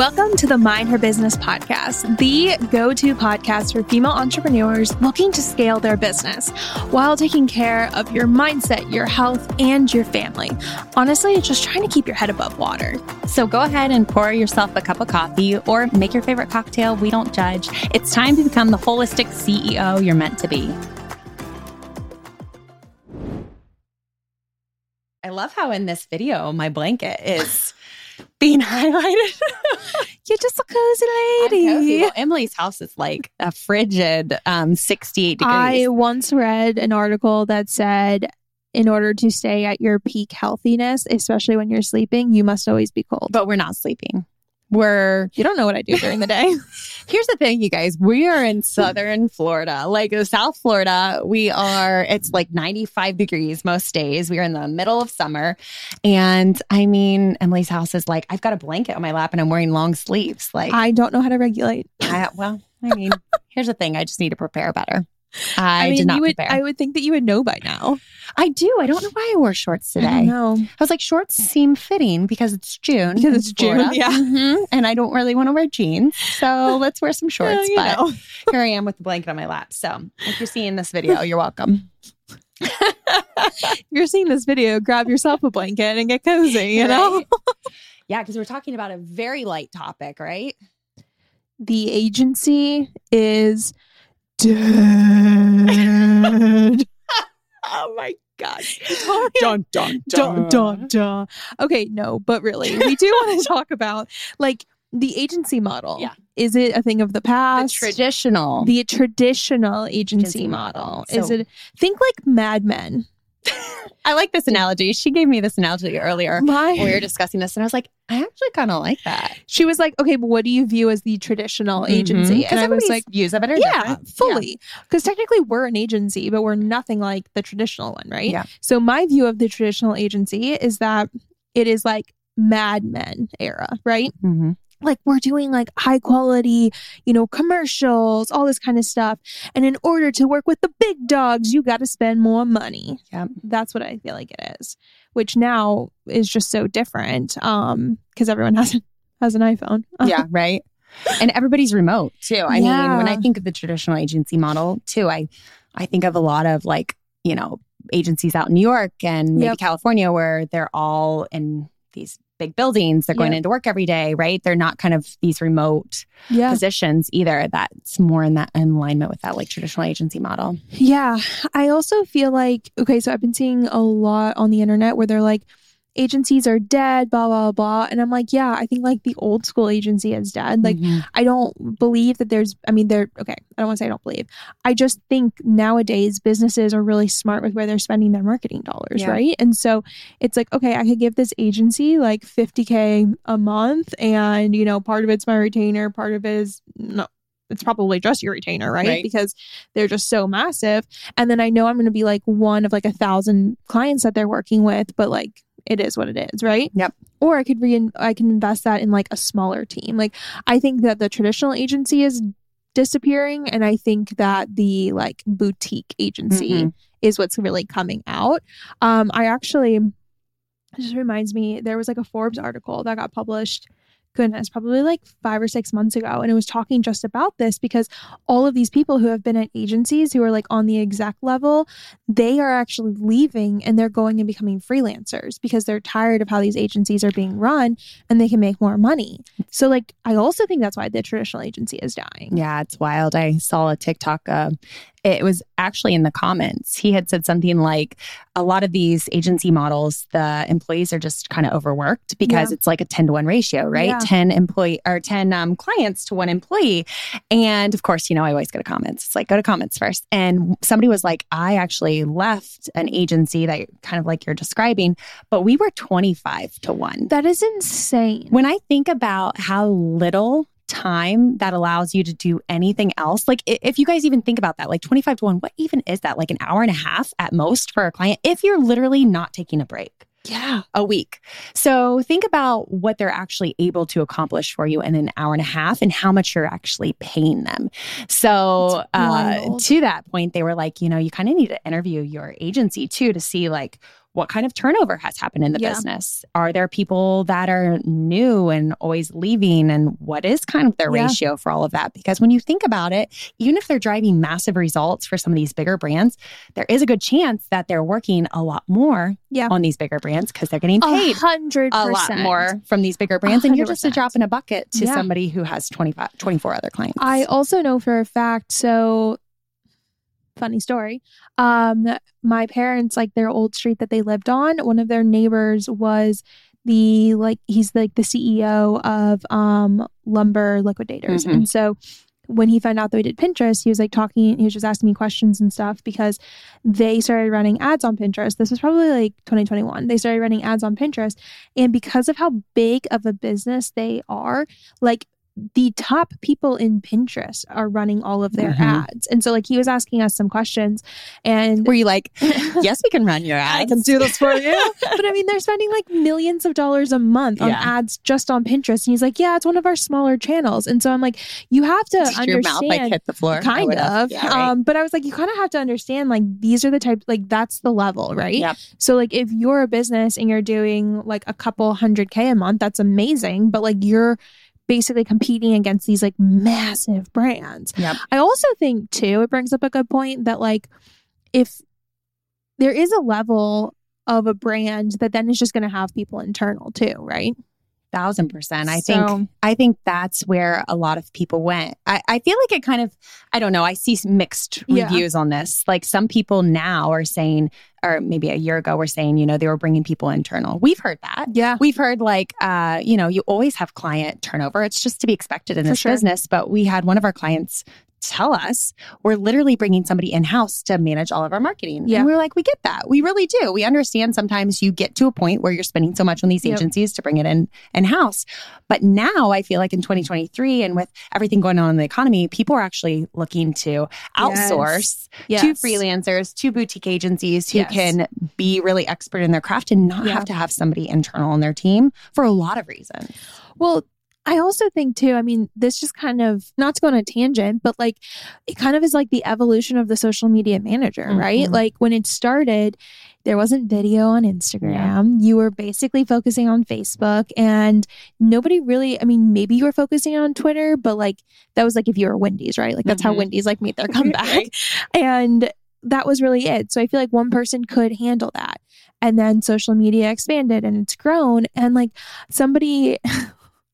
Welcome to the Mind Her Business podcast, the go to podcast for female entrepreneurs looking to scale their business while taking care of your mindset, your health, and your family. Honestly, just trying to keep your head above water. So go ahead and pour yourself a cup of coffee or make your favorite cocktail. We don't judge. It's time to become the holistic CEO you're meant to be. I love how in this video, my blanket is being highlighted. You're just a cozy lady. Cozy. Well, Emily's house is like a frigid um, 68 degrees. I once read an article that said, in order to stay at your peak healthiness, especially when you're sleeping, you must always be cold. but we're not sleeping. We're You don't know what I do during the day. Here's the thing, you guys. We are in southern Florida, like South Florida. We are, it's like 95 degrees most days. We are in the middle of summer. And I mean, Emily's house is like, I've got a blanket on my lap and I'm wearing long sleeves. Like, I don't know how to regulate. I, well, I mean, here's the thing. I just need to prepare better. I, mean, did not you would. prepare. I would think that you would know by now. I do. I don't know why I wore shorts today. No, I was like, shorts seem fitting because it's June. Because it's June, Florida. yeah. Mhm. And I don't really want to wear jeans. So let's wear some shorts. you but here I am with the blanket on my lap. So if you're seeing this video, you're welcome. if you're seeing this video, grab yourself a blanket and get cozy. You know, Right? Yeah, because we're talking about a very light topic, right? the agency is dead. Oh my God. dun, dun, dun, dun, dun. Okay, no, but really, we do want to talk about like the agency model. Yeah. Is it a thing of the The past? traditional. the traditional agency, Agency model. model. Is it think like Mad Men? I like this analogy. She gave me this analogy earlier My when we were discussing this, and I was like, I actually kind of like that. she was like, okay, but what do you view as the traditional agency? Because And I was like, views of it are yeah, fully. Because technically we're an agency, but we're nothing like the traditional one, right? Yeah. So my view of the traditional agency is that it is like Mad Men era, right? Mhm. Like we're doing like high quality, you know, commercials, all this kind of stuff. And in order to work with the big dogs, you got to spend more money. Yep. That's what I feel like it is, which now is just so different um because everyone has has an iPhone. yeah, right. And everybody's remote too. I mean, when I think of the traditional agency model too, I I think of a lot of like, you know, agencies out in New York and maybe Yep. California where they're all in these big buildings. They're going into work every day, right? They're not kind of these remote yeah. positions either. That's more in that in alignment with that like traditional agency model. Yeah. I also feel like, okay, so I've been seeing a lot on the internet where they're like, agencies are dead, blah, blah, blah. And I'm like, yeah, I think like the old school agency is dead. Like, Mhm. I don't believe that there's, I mean, they're, okay, I don't want to say I don't believe. I just think nowadays businesses are really smart with where they're spending their marketing dollars, Yeah. right? And so it's like, okay, I could give this agency like 50K a month and, you know, part of it's my retainer, part of it is, no, it's probably just your retainer, right? Right. Because they're just so massive. And then I know I'm going to be like one of like a thousand clients that they're working with, but like, it is what it is, right? Yep. Or I could re I can invest that in like a smaller team. Like I think that the traditional agency is disappearing and I think that the like boutique agency Mhm. is what's really coming out. Um I actually it just reminds me there was like a Forbes article that got published goodness probably like 5 or 6 months ago and it was talking just about this because all of these people who have been at agencies who are like on the exec level they are actually leaving and they're going and becoming freelancers because they're tired of how these agencies are being run and they can make more money. So like I also think that's why the traditional agency is dying. Yeah, it's wild. I saw a TikTok. Uh, it was actually in the comments. He had said something like, a lot of these agency models, the employees are just kind of overworked because Yeah. it's like a 10 to 1 ratio, right? Yeah. 10 employee or 10 um, clients to one employee. And of course, you know, I always go to comments. It's like, go to comments first. And somebody was like, I actually left an agency that kind of like you're describing, but we were 25 to 1. That is insane. When I think about how little time that allows you to do anything else, like if you guys even think about that, like 25 to 1, what even is that? Like an hour and a half at most for a client if you're literally not taking a break yeah. a week. So think about what they're actually able to accomplish for you in an hour and a half and how much you're actually paying them. So uh, to that point, they were like, you know, you kind of need to interview your agency too to see like what kind of turnover has happened in the Yeah. business? Are there people that are new and always leaving? And what is kind of their Yeah. ratio for all of that? Because when you think about it, even if they're driving massive results for some of these bigger brands, there is a good chance that they're working a lot more Yeah. on these bigger brands because they're getting paid hundred a lot more from these bigger brands. And you're just a drop in a bucket to Yeah. somebody who has 25, 24 other clients. I also know for a fact. So, funny story. Um, my parents, like their old street that they lived on, one of their neighbors was the like he's like the CEO of um lumber liquidators, Mhm. and so. When he found out that we did Pinterest, he was like talking, he was just asking me questions and stuff because they started running ads on Pinterest. This was probably like 2021. They started running ads on Pinterest. And because of how big of a business they are, like the top people in Pinterest are running all of their Mhm. ads. And so like he was asking us some questions and Were you like, yes, we can run your ads. I can do this for you. but I mean, they're spending like millions of dollars a month on Yeah. ads just on Pinterest. And he's like, yeah, it's one of our smaller channels. And so I'm like, you have to Did your mouth like hit the floor? Kind of. Yeah, right. Um, but I was like, you kind of have to understand like these are the type like that's the level, right? Yep. So like if you're a business and you're doing like a couple hundred K a month, that's amazing. But like you're basically competing against these like massive brands. Yep. I also think too, it brings up a good point that like if there is a level of a brand that then is just going to have people internal too, right? Thousand percent. I So- think I think that's where a lot of people went. I, I feel like it kind of I don't know, I see mixed Yeah. reviews on this. Like some people now are saying, or maybe a year ago were saying, you know, they were bringing people internal. We've heard that. Yeah. We've heard like, uh, you know, you always have client turnover. It's just to be expected in For this sure. business. But we had one of our clients tell us we're literally bringing somebody in house to manage all of our marketing. Yeah. And we are like, we get that. We really do. We understand sometimes you get to a point where you're spending so much on these Yep. agencies to bring it in in house. But now I feel like in 2023 and with everything going on in the economy, people are actually looking to outsource Yes. to freelancers, to boutique agencies who Yes. can be really expert in their craft and not have to have somebody internal on their team for a lot of reasons. Well, I also think too, I mean, this just kind of not to go on a tangent, but like it kind of is like the evolution of the social media manager, right? Mhm. Like when it started, there wasn't video on Instagram. You were basically focusing on Facebook and nobody really, I mean, maybe you were focusing on Twitter, but like that was like if you were Wendy's, right? Like that's how Mhm. Wendy's like made their comeback. Right. And that was really it. So I feel like one person could handle that. And then social media expanded and it's grown. And like somebody,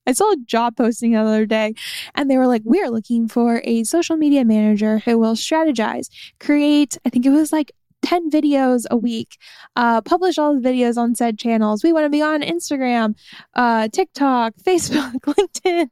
I saw a job posting the other day and they were like, we are looking for a social media manager who will strategize, create, I think it was like 10 videos a week, uh, publish all the videos on said channels. We want to be on Instagram, uh, TikTok, Facebook, LinkedIn.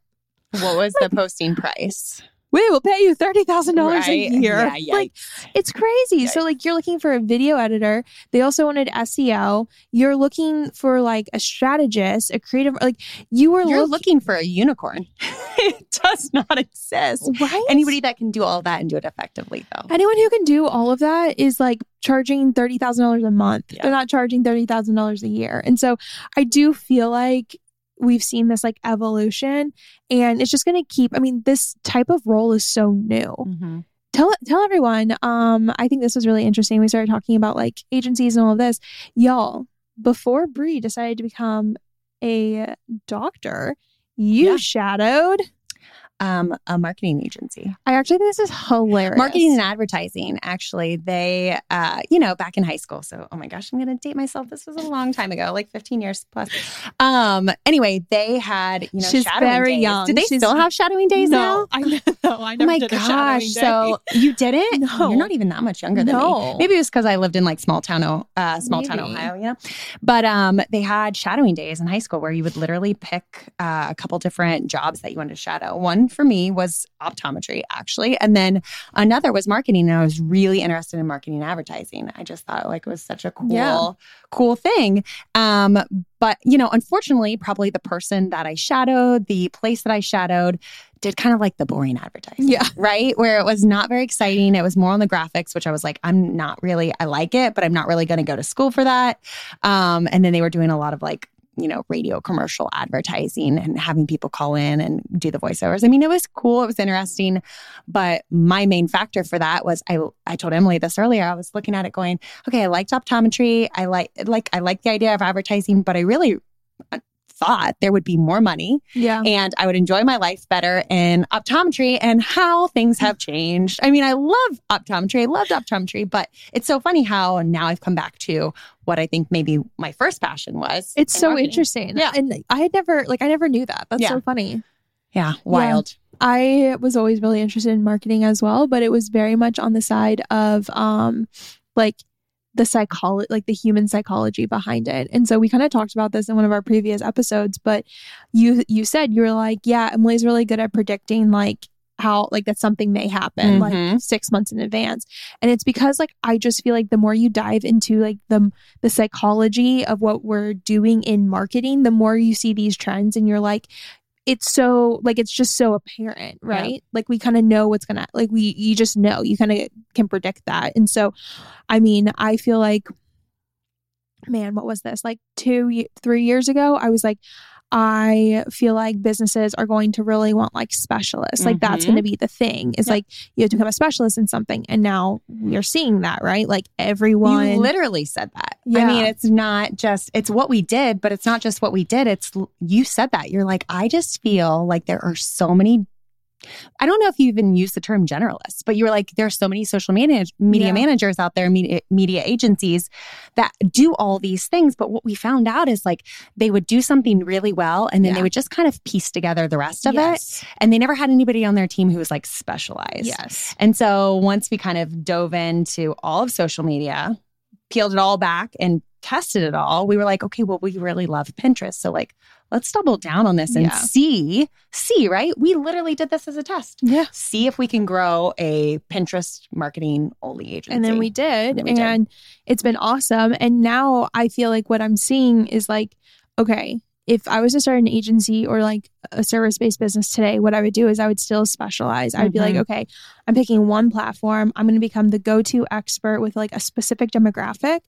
What was the posting price? We will pay you $30,000 a year. Yeah, like, it's crazy. So like you're looking for a video editor. They also wanted SEO. You're looking for like a strategist, a creative like you were You're look- looking for a unicorn. it does not exist. right? Anybody that can do all that and do it effectively, though. Anyone who can do all of that is like charging thirty thousand dollars a month. Yeah. They're not charging thirty thousand dollars a year. And so I do feel like we've seen this like evolution and it's just gonna keep I mean, this type of role is so new. Mm-hmm. tell tell everyone um i think this was really interesting we started talking about like agencies and all of this y'all before Bri decided to become a doctor you Yeah. shadowed Um, a marketing agency. i actually think this is hilarious Marketing and advertising, actually, they, uh, you know, back in high school. So, oh my gosh, I'm going to date myself. This was a long time ago, like 15 years plus. Um, anyway, they had, you know, She's shadowing very days. young. Do they She's- still have shadowing days now? i know i Oh my gosh! So you didn't? No. You're not even that much younger than No. me. Maybe it was because I lived in like small town, uh, small town Ohio, you know. But um, they had shadowing days in high school where you would literally pick uh, a couple different jobs that you wanted to shadow. One for me was optometry, actually, and then another was marketing. And I was really interested in marketing and advertising. I just thought like it was such a cool, Yeah. cool thing. Um, but you know, unfortunately, probably the person that I shadowed, the place that I shadowed, did kind of like the boring advertising. Yeah. Right. Where it was not very exciting. It was more on the graphics, which I was like, I'm not really, I like it, but I'm not really going to go to school for that. Um, and then they were doing a lot of like you know, radio commercial advertising and having people call in and do the voiceovers. I mean, it was cool, it was interesting, but my main factor for that was I I told Emily this earlier. I was looking at it going, okay, I liked optometry. I like like I like the idea of advertising, but I really thought there would be more money Yeah. and I would enjoy my life better in optometry and how things have changed. I mean, I love optometry. I loved optometry, but it's so funny how now I've come back to what I think maybe my first passion was. It's in so marketing. interesting. Yeah. And I had never like I never knew that. That's Yeah. so funny. Yeah, wild. I was always really interested in marketing as well, but it was very much on the side of um like the psychology like the human psychology behind it. And so we kind of talked about this in one of our previous episodes, but you you said you were like, yeah, Emily's really good at predicting like how like that something may happen like Mhm. 6 months in advance. And it's because like I just feel like the more you dive into like the the psychology of what we're doing in marketing, the more you see these trends and you're like it's so like it's just so apparent right? Like we kind of know what's gonna like we you just know you kind of can predict that. And so i mean i feel like man what was this? Like two three years ago i was like i feel like businesses are going to really want like specialists like that's going to mm-hmm. be the thing it's Yep. like you have to become a specialist in something and now we're seeing that right like everyone You literally said that. Yeah. I mean, it's not just, it's what we did, but it's not just what we did. It's, you said that. You're like, I just feel like there are so many. I don't know if you even use the term generalist, but you were like, there are so many social media media Yeah. managers out there, media, media agencies that do all these things. But what we found out is like they would do something really well and then Yeah. they would just kind of piece together the rest of it. And they never had anybody on their team who was like specialized. yes And so once we kind of dove into all of social media, peeled it all back and tested it all, we were like, okay, well, we really love Pinterest. So like, let's double down on this and Yeah. see, see, right? We literally did this as a test. yeah See if we can grow a Pinterest marketing only agency. And then we did. then we did. and it's been awesome. And now I feel like what I'm seeing is like, okay, if I was to start an agency or like a service based business today, what I would do is I would still specialize. I would be like, Mhm. okay, I'm picking one platform. I'm going to become the go to expert with like a specific demographic.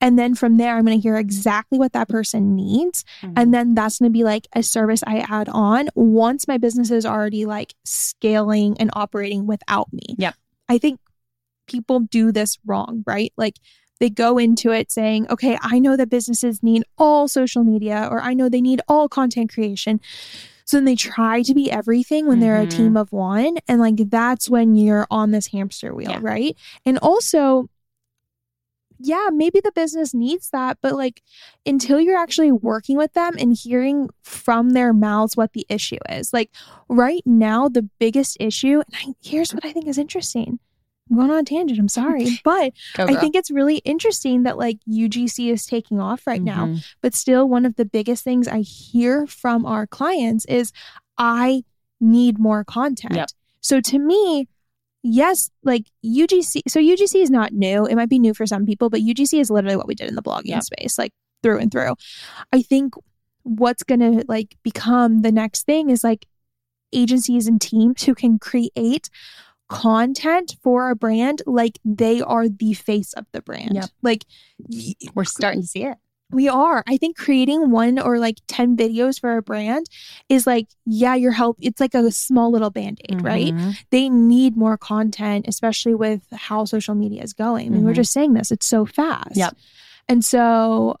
And then from there, I'm going to hear exactly what that person needs. Mhm. And then that's going to be like a service I add on once my business is already like scaling and operating without me. Yep. I think people do this wrong, right? Like they go into it saying, okay, I know that businesses need all social media or I know they need all content creation. So then they try to be everything when they're a Mhm. team of one. And like that's when you're on this hamster wheel, Yeah. right? And also, yeah, maybe the business needs that, but like until you're actually working with them and hearing from their mouths what the issue is. Like right now, the biggest issue, and I, here's what I think is interesting. I'm going on a tangent. I'm sorry. But Go, I think it's really interesting that like UGC is taking off right now. Mhm. But still, one of the biggest things I hear from our clients is I need more content. Yep. So to me, yes, like UGC, so UGC is not new. It might be new for some people, but UGC is literally what we did in the blogging Yep. space, like through and through. I think what's going to like become the next thing is like agencies and teams who can create content for a brand like they are the face of the brand. Yep. Like We're starting to see it. we are. I think creating one or like 10 videos for a brand is like, yeah, your help. It's like a small little band aid, right? Mhm. They need more content, especially with how social media is going. I mean, we're Mhm. just saying this, it's so fast. Yep. And so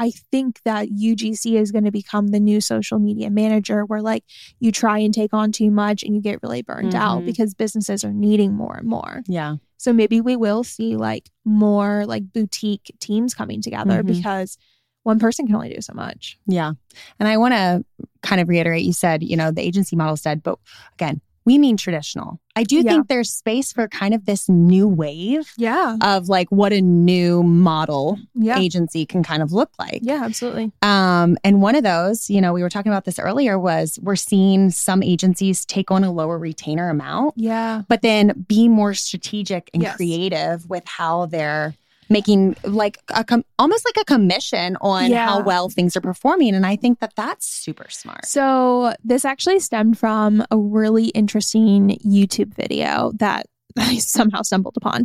I think that UGC is going to become the new social media manager where like you try and take on too much and you get really burned out Mhm. because businesses are needing more and more. Yeah. So maybe we will see like more like boutique teams coming together Mhm. because one person can only do so much. Yeah. And I want to kind of reiterate you said, you know, the agency model's dead, but again, we mean traditional. I do Yeah. think there's space for kind of this new wave Yeah. of like what a new model Yeah. agency can kind of look like. Yeah, absolutely. Um, and one of those, you know, we were talking about this earlier, was we're seeing some agencies take on a lower retainer amount, Yeah. but then be more strategic and Yes. creative with how they're making like a com- almost like a commission on Yeah. how well things are performing. And I think that that's super smart. So this actually stemmed from a really interesting YouTube video that I somehow stumbled upon.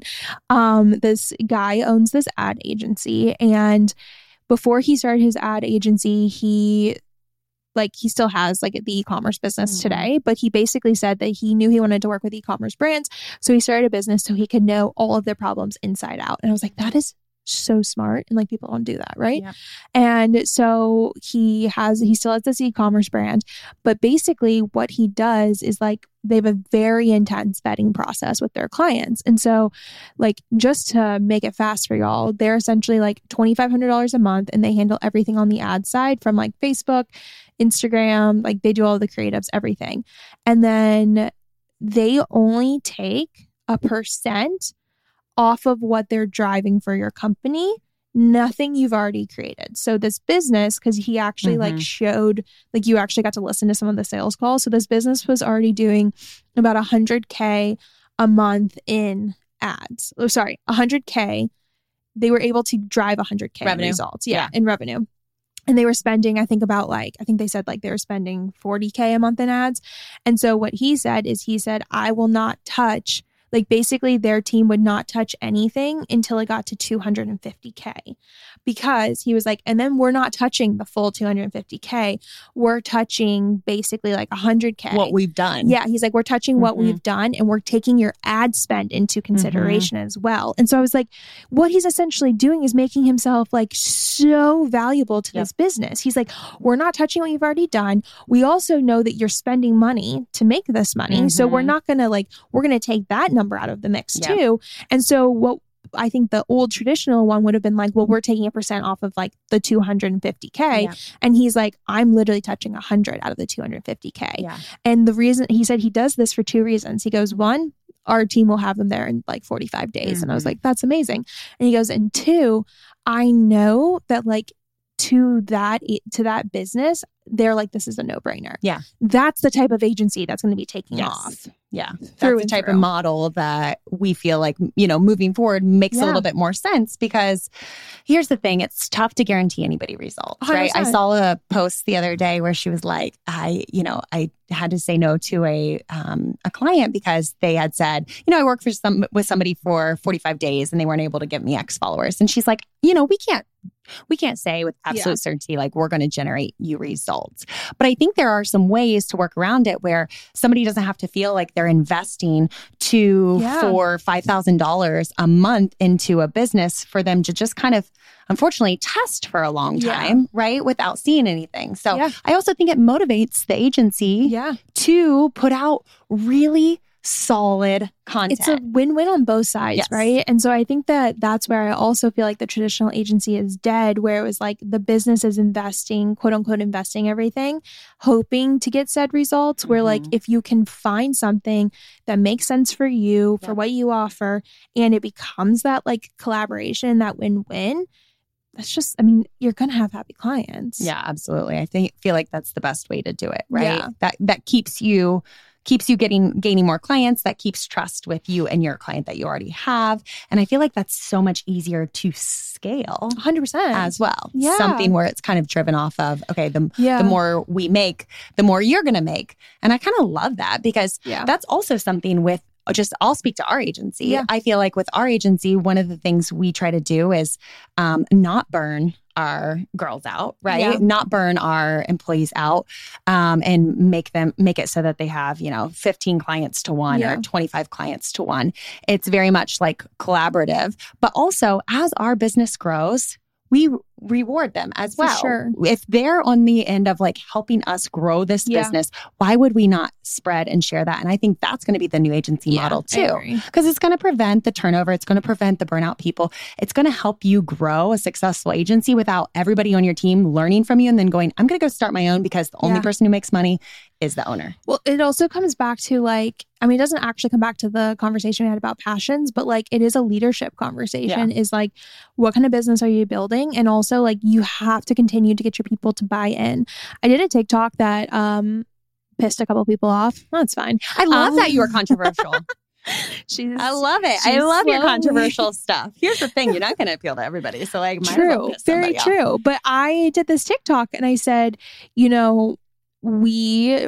Um, this guy owns this ad agency and before he started his ad agency, he like he still has like the e-commerce business Mhm. today, but he basically said that he knew he wanted to work with e-commerce brands, so he started a business so he could know all of their problems inside out. And I was like, that is so smart and like people don't do that, right? Yep. And so he has he still has this e-commerce brand, but basically what he does is like they have a very intense vetting process with their clients. And so like just to make it fast for y'all, they're essentially like $2500 a month and they handle everything on the ad side from like Facebook, Instagram, like they do all the creatives, everything. And then they only take a percent off of what they're driving for your company nothing you've already created. So this business because he actually like Mhm. showed like you actually got to listen to some of the sales calls. So this business was already doing about 100k a month in ads. Oh sorry 100k they were able to drive 100k in Revenue. results. Yeah, Yeah. in revenue. And they were spending i think about like i think they said like they were spending 40k a month in ads. And so what he said is he said i will not touch like basically their team would not touch anything until it got to 250k because he was like and then we're not touching the full 250k we're touching basically like 100k What we've done. yeah, he's like, we're touching what Mhm. we've done and we're taking your ad spend into consideration as well. And so I was like, what he's essentially doing is making himself like so valuable to Yep. this business. He's like, we're not touching what you've already done. We also know that you're spending money to make this money. So we're Mhm. not going to like, we're going to take that number out of the mix Yep. too. And so what I think the old traditional one would have been like, well, we're taking a percent off of like the 250K. Yeah. And he's like, I'm literally touching 100 out of the 250K. Yeah. And the reason he said he does this for two reasons. He goes, one, our team will have them there in like 45 days. And I was Mhm. like, that's amazing. And he goes, and two, I know that like to that to that business, they're like, this is a no brainer. Yeah. That's the type of agency that's going to be taking Yes. off. Yeah. That's Through the type through. of model that we feel like, you know, moving forward makes a little bit more sense because here's the thing it's tough to guarantee anybody results, right? I saw a post the other day where she was like, I, you know, I had to say no to a um, a client because they had said, you know, I work for some with somebody for 45 days and they weren't able to give me X followers. And she's like, you know, we can't we can't say with absolute certainty like we're going to generate you results. But I think there are some ways to work around it where somebody doesn't have to feel like they're investing two, Yeah. four, five thousand dollars a month into a business for them to just kind of unfortunately test for a long Yeah. time, right? Without seeing anything. So Yeah. I also think it motivates the agency Yeah. to put out really solid content. It's a win-win on both sides, Yes. right? And so I think that that's where I also feel like the traditional agency is dead, where it was like the business is investing, quote unquote, investing everything, hoping to get said results. Where like Mhm. if you can find something that makes sense for you, for what you offer, and it becomes that like collaboration, that win-win. That's just, I mean, you're gonna have happy clients. Yeah, absolutely. I think feel like that's the best way to do it, right? Yeah. That that keeps you keeps you getting gaining more clients, that keeps trust with you and your client that you already have. And I feel like that's so much easier to scale hundred percent. as well. Yeah. Something where it's kind of driven off of, okay, the yeah, the more we make, the more you're going to make. And I kind of love that because yeah, that's also something with just I'll speak to our agency. Yeah. I feel like with our agency, one of the things we try to do is um, not burn our girls out, right? Yeah. Not burn our employees out, um, and make them make it so that they have you know 15 clients to one Yeah. or 25 clients to one. It's very much like collaborative, but also as our business grows. We reward them as well. sure. If they're on the end of like helping us grow this Yeah. business, why would we not spread and share that? And I think that's going to be the new agency Yeah, model too. Because it's going to prevent the turnover. It's going to prevent the burnout people. It's going to help you grow a successful agency without everybody on your team learning from you and then going, I'm going to go start my own because the only Yeah. person who makes money is the owner. Well, it also comes back to like, I mean, it doesn't actually come back to the conversation we had about passions, but like it is a leadership conversation is like, what kind of business are you building? And also, like, you have to continue to get your people to buy in. I did a TikTok that um pissed a couple people off. That's fine. I love Um, that you are controversial. She's I love it. I love your controversial stuff. Here's the thing you're not going to appeal to everybody. So, like, might as well true very somebody off. true but i did this tiktok and i said you know we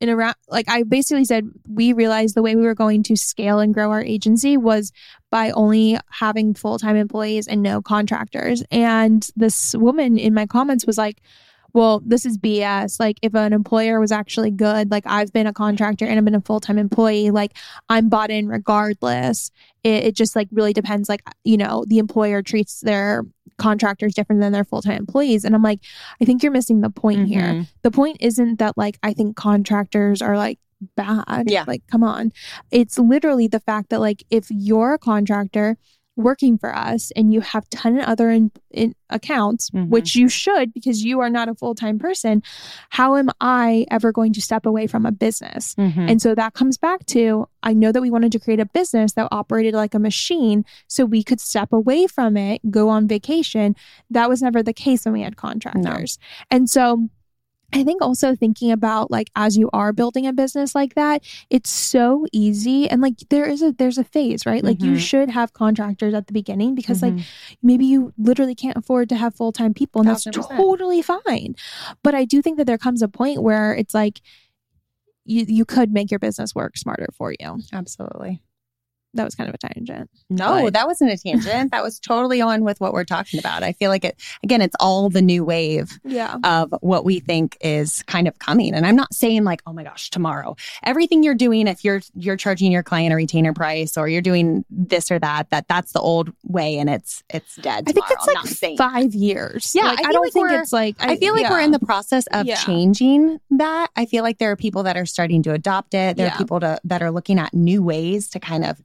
in around like I basically said we realized the way we were going to scale and grow our agency was by only having full-time employees and no contractors. And this woman in my comments was like, well, this is BS. Like, if an employer was actually good, like I've been a contractor and I've been a full time employee, like I'm bought in regardless. It, it, just like really depends. Like, you know, the employer treats their contractors different than their full time employees. And I'm like, I think you're missing the point mm-hmm. here. The point isn't that like I think contractors are like bad. Yeah. Like, come on. It's literally the fact that like if you're a contractor, working for us and you have ton of other in, in accounts mm-hmm. which you should because you are not a full-time person how am i ever going to step away from a business mm-hmm. and so that comes back to i know that we wanted to create a business that operated like a machine so we could step away from it go on vacation that was never the case when we had contractors no. and so I think also thinking about like as you are building a business like that, it's so easy and like there is a there's a phase, right? Like mm-hmm. you should have contractors at the beginning because mm-hmm. like maybe you literally can't afford to have full-time people and that's 100%. totally fine. But I do think that there comes a point where it's like you you could make your business work smarter for you. Absolutely that was kind of a tangent. No, but. that wasn't a tangent. that was totally on with what we're talking about. I feel like it again, it's all the new wave yeah. of what we think is kind of coming. And I'm not saying like, oh my gosh, tomorrow. Everything you're doing, if you're you're charging your client a retainer price or you're doing this or that, that that's the old way and it's it's dead. Tomorrow. I think it's like five years. Yeah, like, I, I, don't like think it's like I, I feel like yeah. we're in the process of yeah. changing that. I feel like there are people that are starting to adopt it. There yeah. are people to, that are looking at new ways to kind of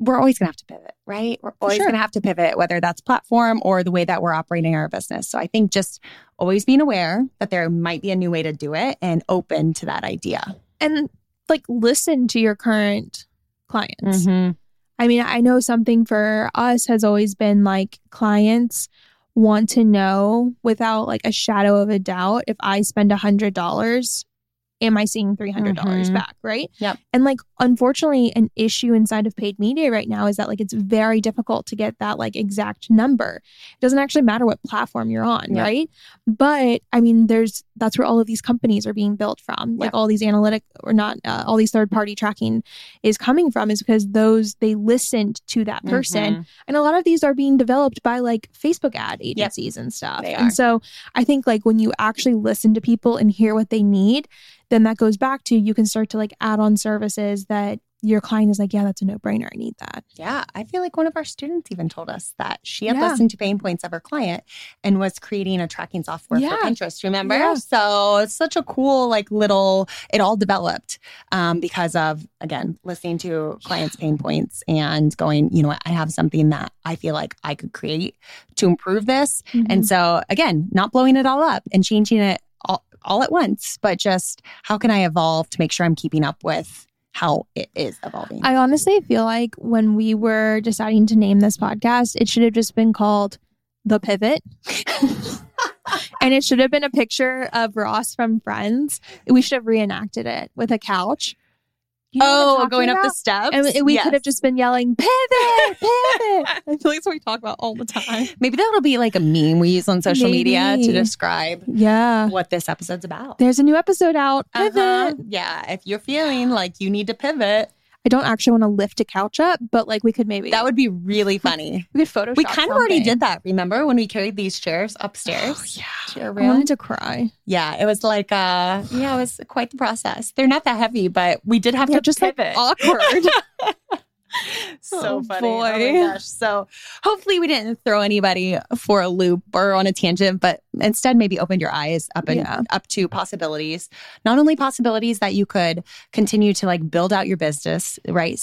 we're always going to have to pivot, right? We're always sure. going to have to pivot, whether that's platform or the way that we're operating our business. So I think just always being aware that there might be a new way to do it and open to that idea. And like listen to your current clients. Mm-hmm. I mean, I know something for us has always been like clients want to know without like a shadow of a doubt if I spend a hundred dollars am I seeing $300 mm-hmm. back? Right. Yep. And like, unfortunately, an issue inside of paid media right now is that like it's very difficult to get that like exact number. It doesn't actually matter what platform you're on. Yep. Right. But I mean, there's that's where all of these companies are being built from. Like yep. all these analytic or not, uh, all these third party tracking is coming from is because those they listened to that person. Mm-hmm. And a lot of these are being developed by like Facebook ad agencies and stuff. And so I think like when you actually listen to people and hear what they need, then that goes back to you can start to like add on services that your client is like, yeah, that's a no brainer. I need that. Yeah. I feel like one of our students even told us that she had yeah. listened to pain points of her client and was creating a tracking software yeah. for Pinterest, remember? Yeah. So it's such a cool, like little, it all developed um, because of, again, listening to clients' pain points and going, you know what, I have something that I feel like I could create to improve this. Mm-hmm. And so, again, not blowing it all up and changing it all, at once, but just how can I evolve to make sure I'm keeping up with how it is evolving? I honestly feel like when we were deciding to name this podcast, it should have just been called The Pivot. and it should have been a picture of Ross from Friends. We should have reenacted it with a couch you know oh, going about? up the steps. And we yes. could have just been yelling, pivot, pivot. I feel like that's what we talk about all the time. Maybe that'll be like a meme we use on social Maybe. media to describe yeah. what this episode's about. There's a new episode out. Pivot. Uh-huh. Yeah. If you're feeling like you need to pivot, I don't actually want to lift a couch up, but like we could maybe. That would be really funny. we could Photoshop. We kind of already did that. Remember when we carried these chairs upstairs? Oh, yeah. To your room? I wanted to cry. Yeah, it was like, uh, yeah, it was quite the process. They're not that heavy, but we did have yeah, to just pivot. Like awkward. so oh, funny. Boy. Oh my gosh. So hopefully we didn't throw anybody for a loop or on a tangent, but instead maybe opened your eyes up and yeah. up to possibilities. Not only possibilities that you could continue to like build out your business, right?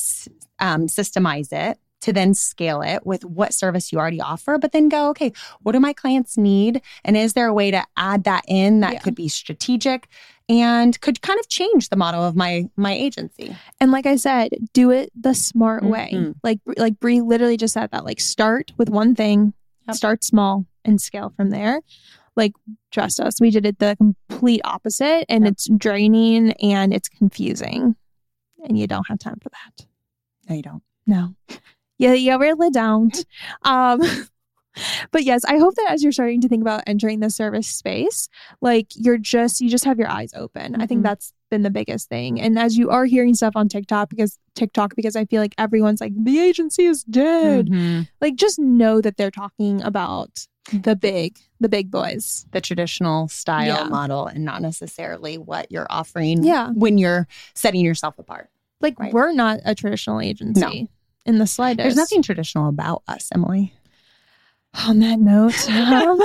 Um, systemize it to then scale it with what service you already offer, but then go, okay, what do my clients need? And is there a way to add that in that yeah. could be strategic and could kind of change the model of my my agency? And like I said, do it the smart mm-hmm. way. Like like Bri literally just said that. Like start with one thing, yep. start small and scale from there. Like trust us, we did it the complete opposite and yep. it's draining and it's confusing. And you don't have time for that. No, you don't. No. Yeah, you really don't. Um, but yes, I hope that as you're starting to think about entering the service space, like you're just you just have your eyes open. I think Mhm. that's been the biggest thing. And as you are hearing stuff on TikTok because TikTok because I feel like everyone's like the agency is dead. Mhm. Like just know that they're talking about the big the big boys. The traditional style Yeah. model and not necessarily what you're offering Yeah. when you're setting yourself apart. Like Right. we're not a traditional agency in the slightest. There's nothing traditional about us, Emily. on that note. um,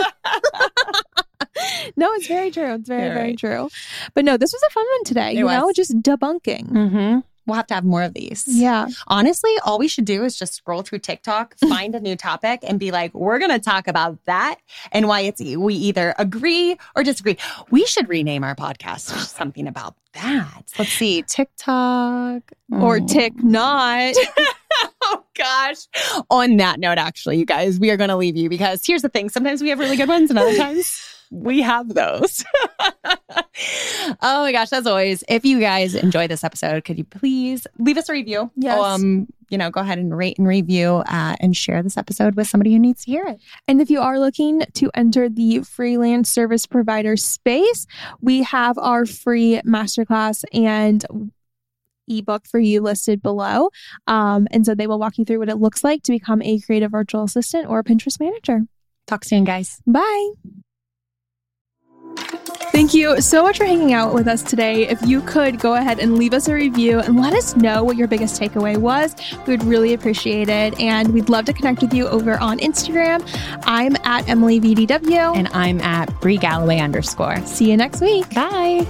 no, it's very true. It's very, very true. But no, this was a fun one today. It you know, just debunking. Mm-hmm. We'll have to have more of these. Yeah. Honestly, all we should do is just scroll through TikTok, find a new topic, and be like, we're going to talk about that and why it's we either agree or disagree. We should rename our podcast something about that. Let's see, TikTok Or Mm. tick not. Oh gosh. On that note, actually, you guys, we are going to leave you because here's the thing. Sometimes we have really good ones and other times we have those. oh my gosh. As always, if you guys enjoy this episode, could you please leave us a review? Yes. Um, you know, go ahead and rate and review uh, and share this episode with somebody who needs to hear it. And if you are looking to enter the freelance service provider space, we have our free masterclass and ebook for you listed below. Um, and so they will walk you through what it looks like to become a creative virtual assistant or a Pinterest manager. Talk soon, guys. Bye. Thank you so much for hanging out with us today. If you could go ahead and leave us a review and let us know what your biggest takeaway was, we would really appreciate it. And we'd love to connect with you over on Instagram. I'm at Emily VDW. And I'm at Bri Galloway underscore. See you next week. Bye.